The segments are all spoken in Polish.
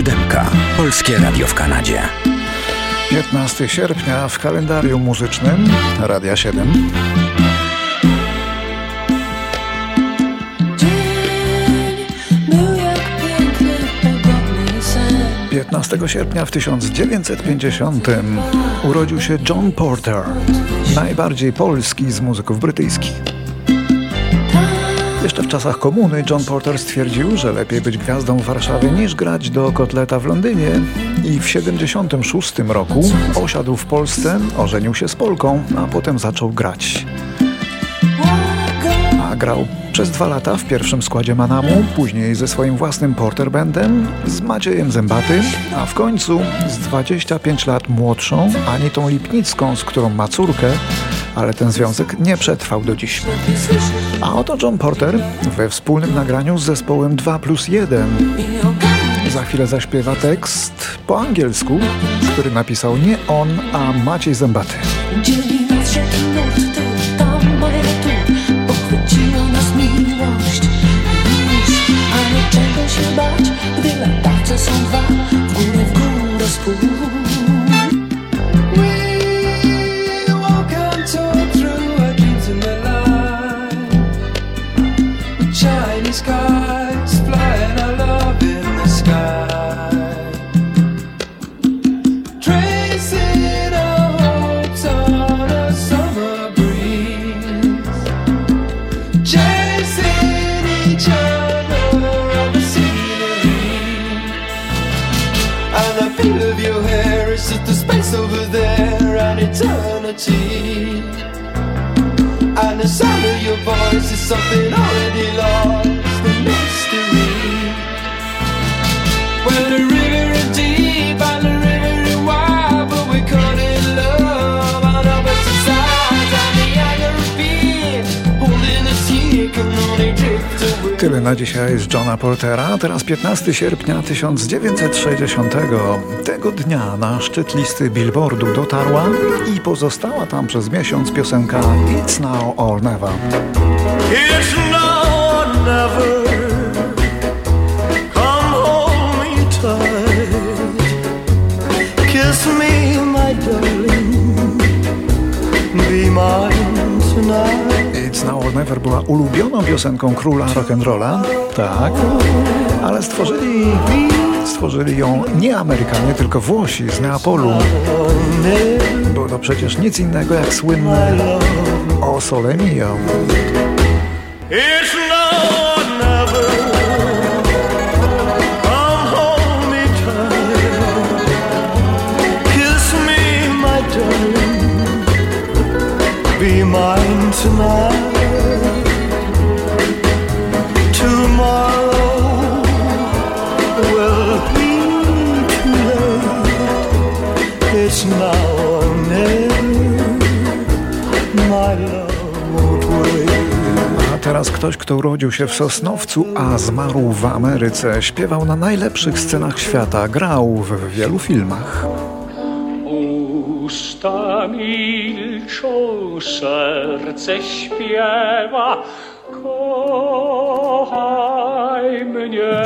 Siódemka. Polskie Radio w Kanadzie. 15 sierpnia w kalendarium muzycznym Radia 7. 15 sierpnia w 1950 urodził się John Porter, najbardziej polski z muzyków brytyjskich. Jeszcze w czasach komuny John Porter stwierdził, że lepiej być gwiazdą w Warszawie niż grać do kotleta w Londynie i w 76 roku osiadł w Polsce, ożenił się z Polką, a potem zaczął grać. A grał przez dwa lata w pierwszym składzie Manamu, później ze swoim własnym Porter Bandem, z Maciejem Zębaty, a w końcu z 25 lat młodszą Anitą Lipnicką, z którą ma córkę, ale ten związek nie przetrwał do dziś. A oto John Porter we wspólnym nagraniu z zespołem 2 plus 1. Za chwilę zaśpiewa tekst po angielsku, który napisał nie on, a Maciej Zębaty. się bać, gdy latacie są eternity. And the sound of your voice is something already lost, na dzisiaj z Johna Portera. Teraz 15 sierpnia 1960. Tego dnia na szczyt listy Billboardu dotarła i pozostała tam przez miesiąc piosenka It's Now or Never. It's now or never. Come hold me tight. Kiss me, my darling. Be mine tonight. It's Now or Never była ulubioną piosenką króla rock'n'rolla, tak, ale stworzyli stworzyli ją nie Amerykanie, tylko Włosi z Neapolu. Było to przecież nic innego jak słynne O Sole Mio. A teraz ktoś, kto urodził się w Sosnowcu, a zmarł w Ameryce, śpiewał na najlepszych scenach świata, grał w wielu filmach. Usta milczą, serce śpiewa.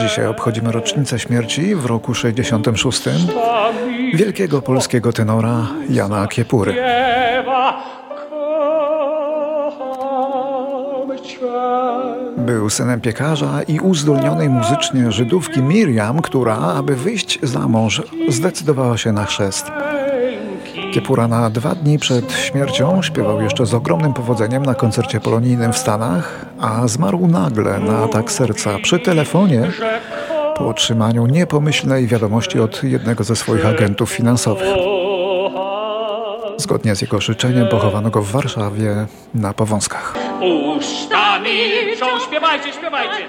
Dzisiaj obchodzimy rocznicę śmierci w roku 66 wielkiego polskiego tenora Jana Kiepury. Był synem piekarza i uzdolnionej muzycznie Żydówki Miriam, która, aby wyjść za mąż, zdecydowała się na chrzest. Kiepura na dwa dni przed śmiercią śpiewał jeszcze z ogromnym powodzeniem na koncercie polonijnym w Stanach, a zmarł nagle na atak serca przy telefonie po otrzymaniu niepomyślnej wiadomości od jednego ze swoich agentów finansowych. Zgodnie z jego życzeniem pochowano go w Warszawie na Powązkach. Ustami śpiewajcie, śpiewajcie!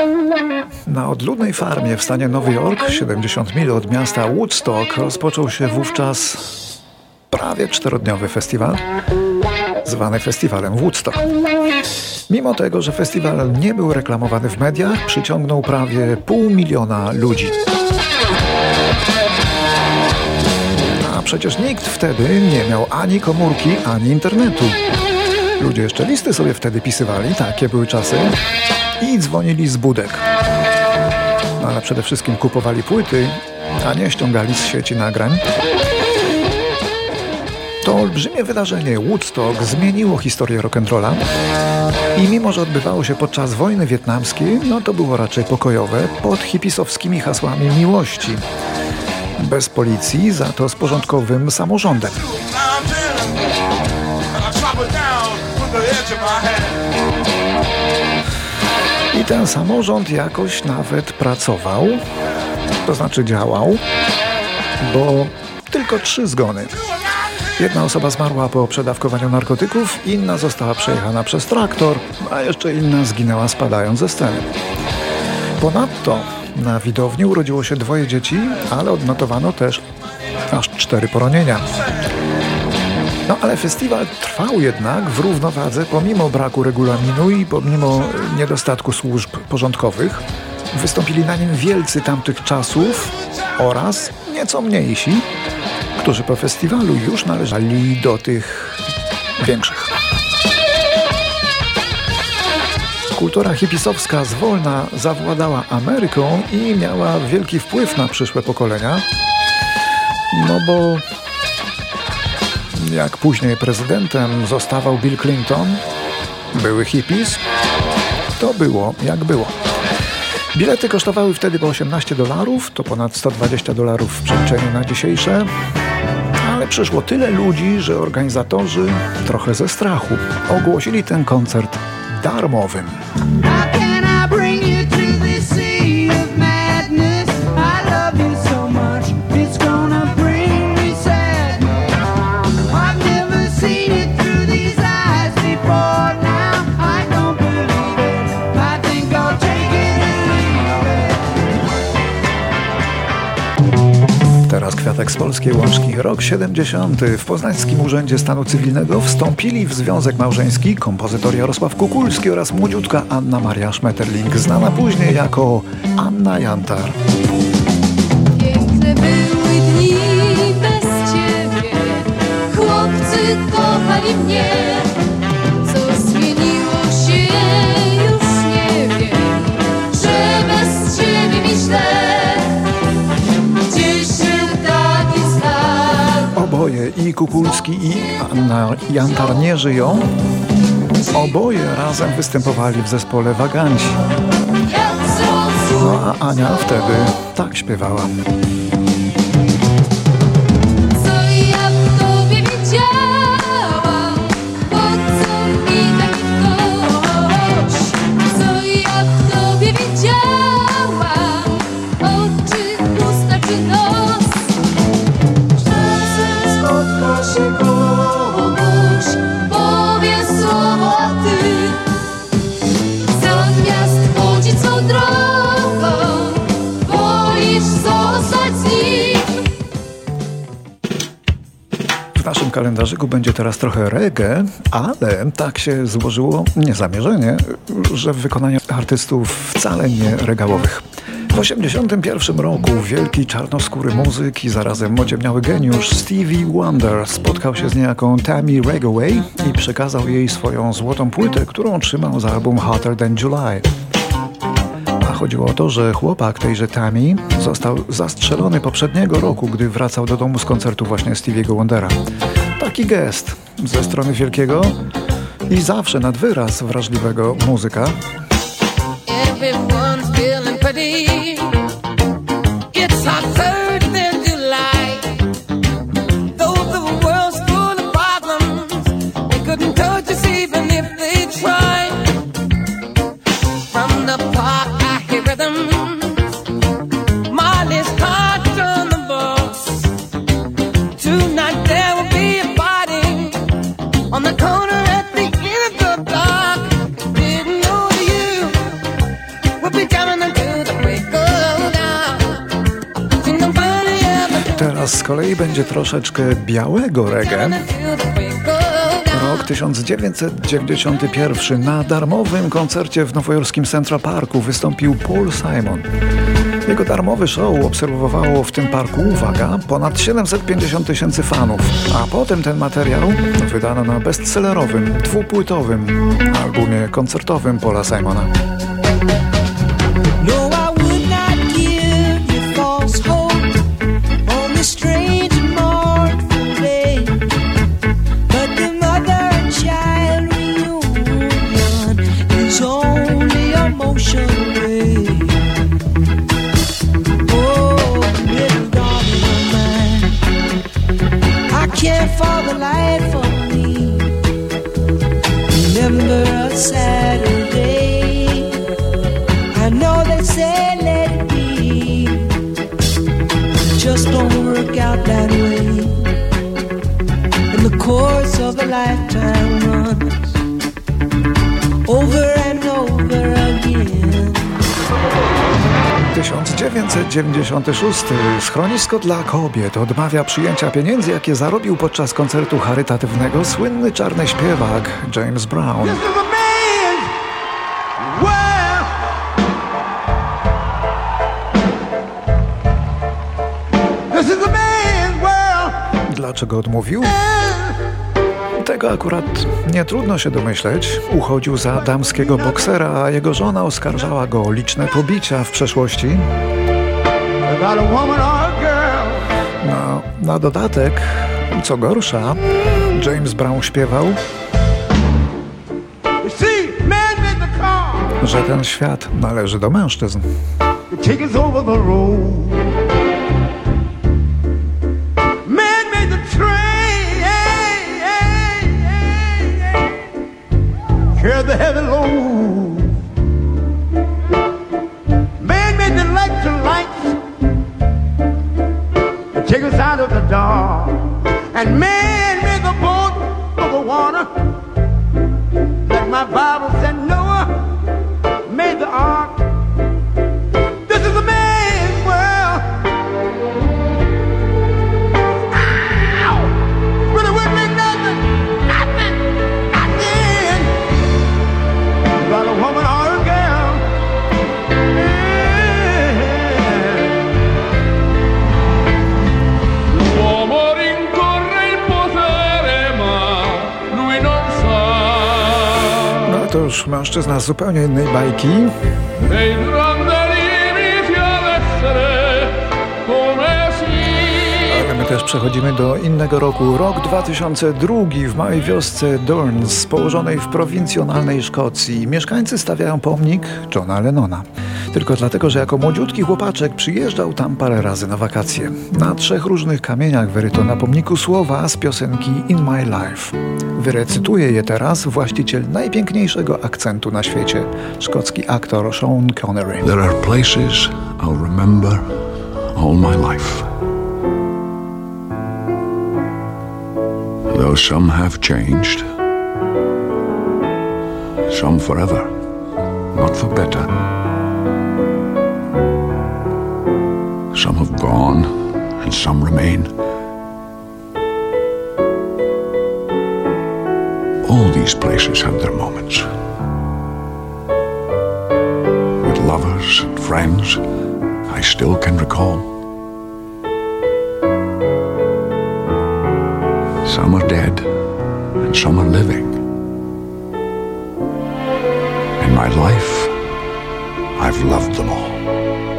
Na odludnej farmie w stanie Nowy Jork, 70 mil od miasta Woodstock, rozpoczął się wówczas prawie czterodniowy festiwal, zwany festiwalem Woodstock. Mimo tego, że festiwal nie był reklamowany w mediach, przyciągnął prawie pół miliona ludzi. A przecież nikt wtedy nie miał ani komórki, ani internetu. Ludzie jeszcze listy sobie wtedy pisywali, takie były czasy, i dzwonili z budek. No, ale przede wszystkim kupowali płyty, a nie ściągali z sieci nagrań. To olbrzymie wydarzenie Woodstock zmieniło historię rock'n'rolla i mimo, że odbywało się podczas wojny wietnamskiej, no to było raczej pokojowe, pod hipisowskimi hasłami miłości. Bez policji, za to z porządkowym samorządem. Ten samorząd jakoś nawet pracował, to znaczy działał, bo tylko trzy zgony. Jedna osoba zmarła po przedawkowaniu narkotyków, inna została przejechana przez traktor, a jeszcze inna zginęła spadając ze sceny. Ponadto na widowni urodziło się dwoje dzieci, ale odnotowano też aż cztery poronienia. No ale festiwal trwał jednak w równowadze pomimo braku regulaminu i pomimo niedostatku służb porządkowych. Wystąpili na nim wielcy tamtych czasów oraz nieco mniejsi, którzy po festiwalu już należeli do tych większych. Kultura hipisowska zwolna zawładała Ameryką i miała wielki wpływ na przyszłe pokolenia, no bo jak później prezydentem zostawał Bill Clinton, były hippies, to było jak było. Bilety kosztowały wtedy po 18 dolarów, to ponad 120 dolarów w przeliczeniu na dzisiejsze, ale przyszło tyle ludzi, że organizatorzy trochę ze strachu ogłosili ten koncert darmowym. Z polskiej łączki. Rok 70. W Poznańskim Urzędzie Stanu Cywilnego wstąpili w związek małżeński kompozytor Jarosław Kukulski oraz młodziutka Anna Maria Schmetterling, znana później jako Anna Jantar. Piękne były dni bez ciebie, chłopcy kochali mnie. Kukulski, i Anna Jantar nie żyją. Oboje razem występowali w zespole Waganci. No a Ania wtedy tak śpiewała. Kalendarzyku będzie teraz trochę reggae, ale tak się złożyło niezamierzenie, że w wykonaniu artystów wcale nie regałowych. W 1981 roku wielki czarnoskóry muzyk i zarazem ociemniały geniusz Stevie Wonder spotkał się z niejaką Tammy Regaway i przekazał jej swoją złotą płytę, którą trzymał za album Hotter Than July. A chodziło o to, że chłopak tejże Tammy został zastrzelony poprzedniego roku, gdy wracał do domu z koncertu właśnie Stevie'ego Wondera. Taki gest ze strony wielkiego i zawsze nad wyraz wrażliwego muzyka Everyone's feeling pretty. It's hotter than z kolei będzie troszeczkę białego reggae. Rok 1991 na darmowym koncercie w nowojorskiej Central Parku wystąpił Paul Simon. Jego darmowy show obserwowało w tym parku, uwaga, ponad 750 tysięcy fanów, a potem ten materiał wydano na bestsellerowym, dwupłytowym albumie koncertowym Paula Simona. Lifetime runs over and over again. 1996. Schronisko dla kobiet odmawia przyjęcia pieniędzy, jakie zarobił podczas koncertu charytatywnego słynny czarny śpiewak James Brown. Dlaczego odmówił? Tego akurat nie trudno się domyśleć. Uchodził za damskiego boksera, a jego żona oskarżała go o liczne pobicia w przeszłości. Girl. Na, dodatek, co gorsza, James Brown śpiewał, że ten świat należy do mężczyzn. Carry the heavy load. Man made the electric lights to take us out of the dark. And man made the boat for the water. Like my Bible said, Noah made the ark. Mężczyzna z zupełnie innej bajki. Ale my też przechodzimy do innego roku. Rok 2002 w małej wiosce Durns, położonej w prowincjonalnej Szkocji. Mieszkańcy stawiają pomnik Johna Lennona. Tylko dlatego, że jako młodziutki chłopaczek przyjeżdżał tam parę razy na wakacje. Na trzech różnych kamieniach wyryto na pomniku słowa z piosenki In My Life. Wyrecytuje je teraz właściciel najpiękniejszego akcentu na świecie, szkocki aktor Sean Connery. There are places I'll remember all my life. Though some have changed, some forever, not for better. Some have gone and some remain. All these places have their moments. with lovers and friends I still can recall. Some are dead and some are living. In my life, I've loved them all.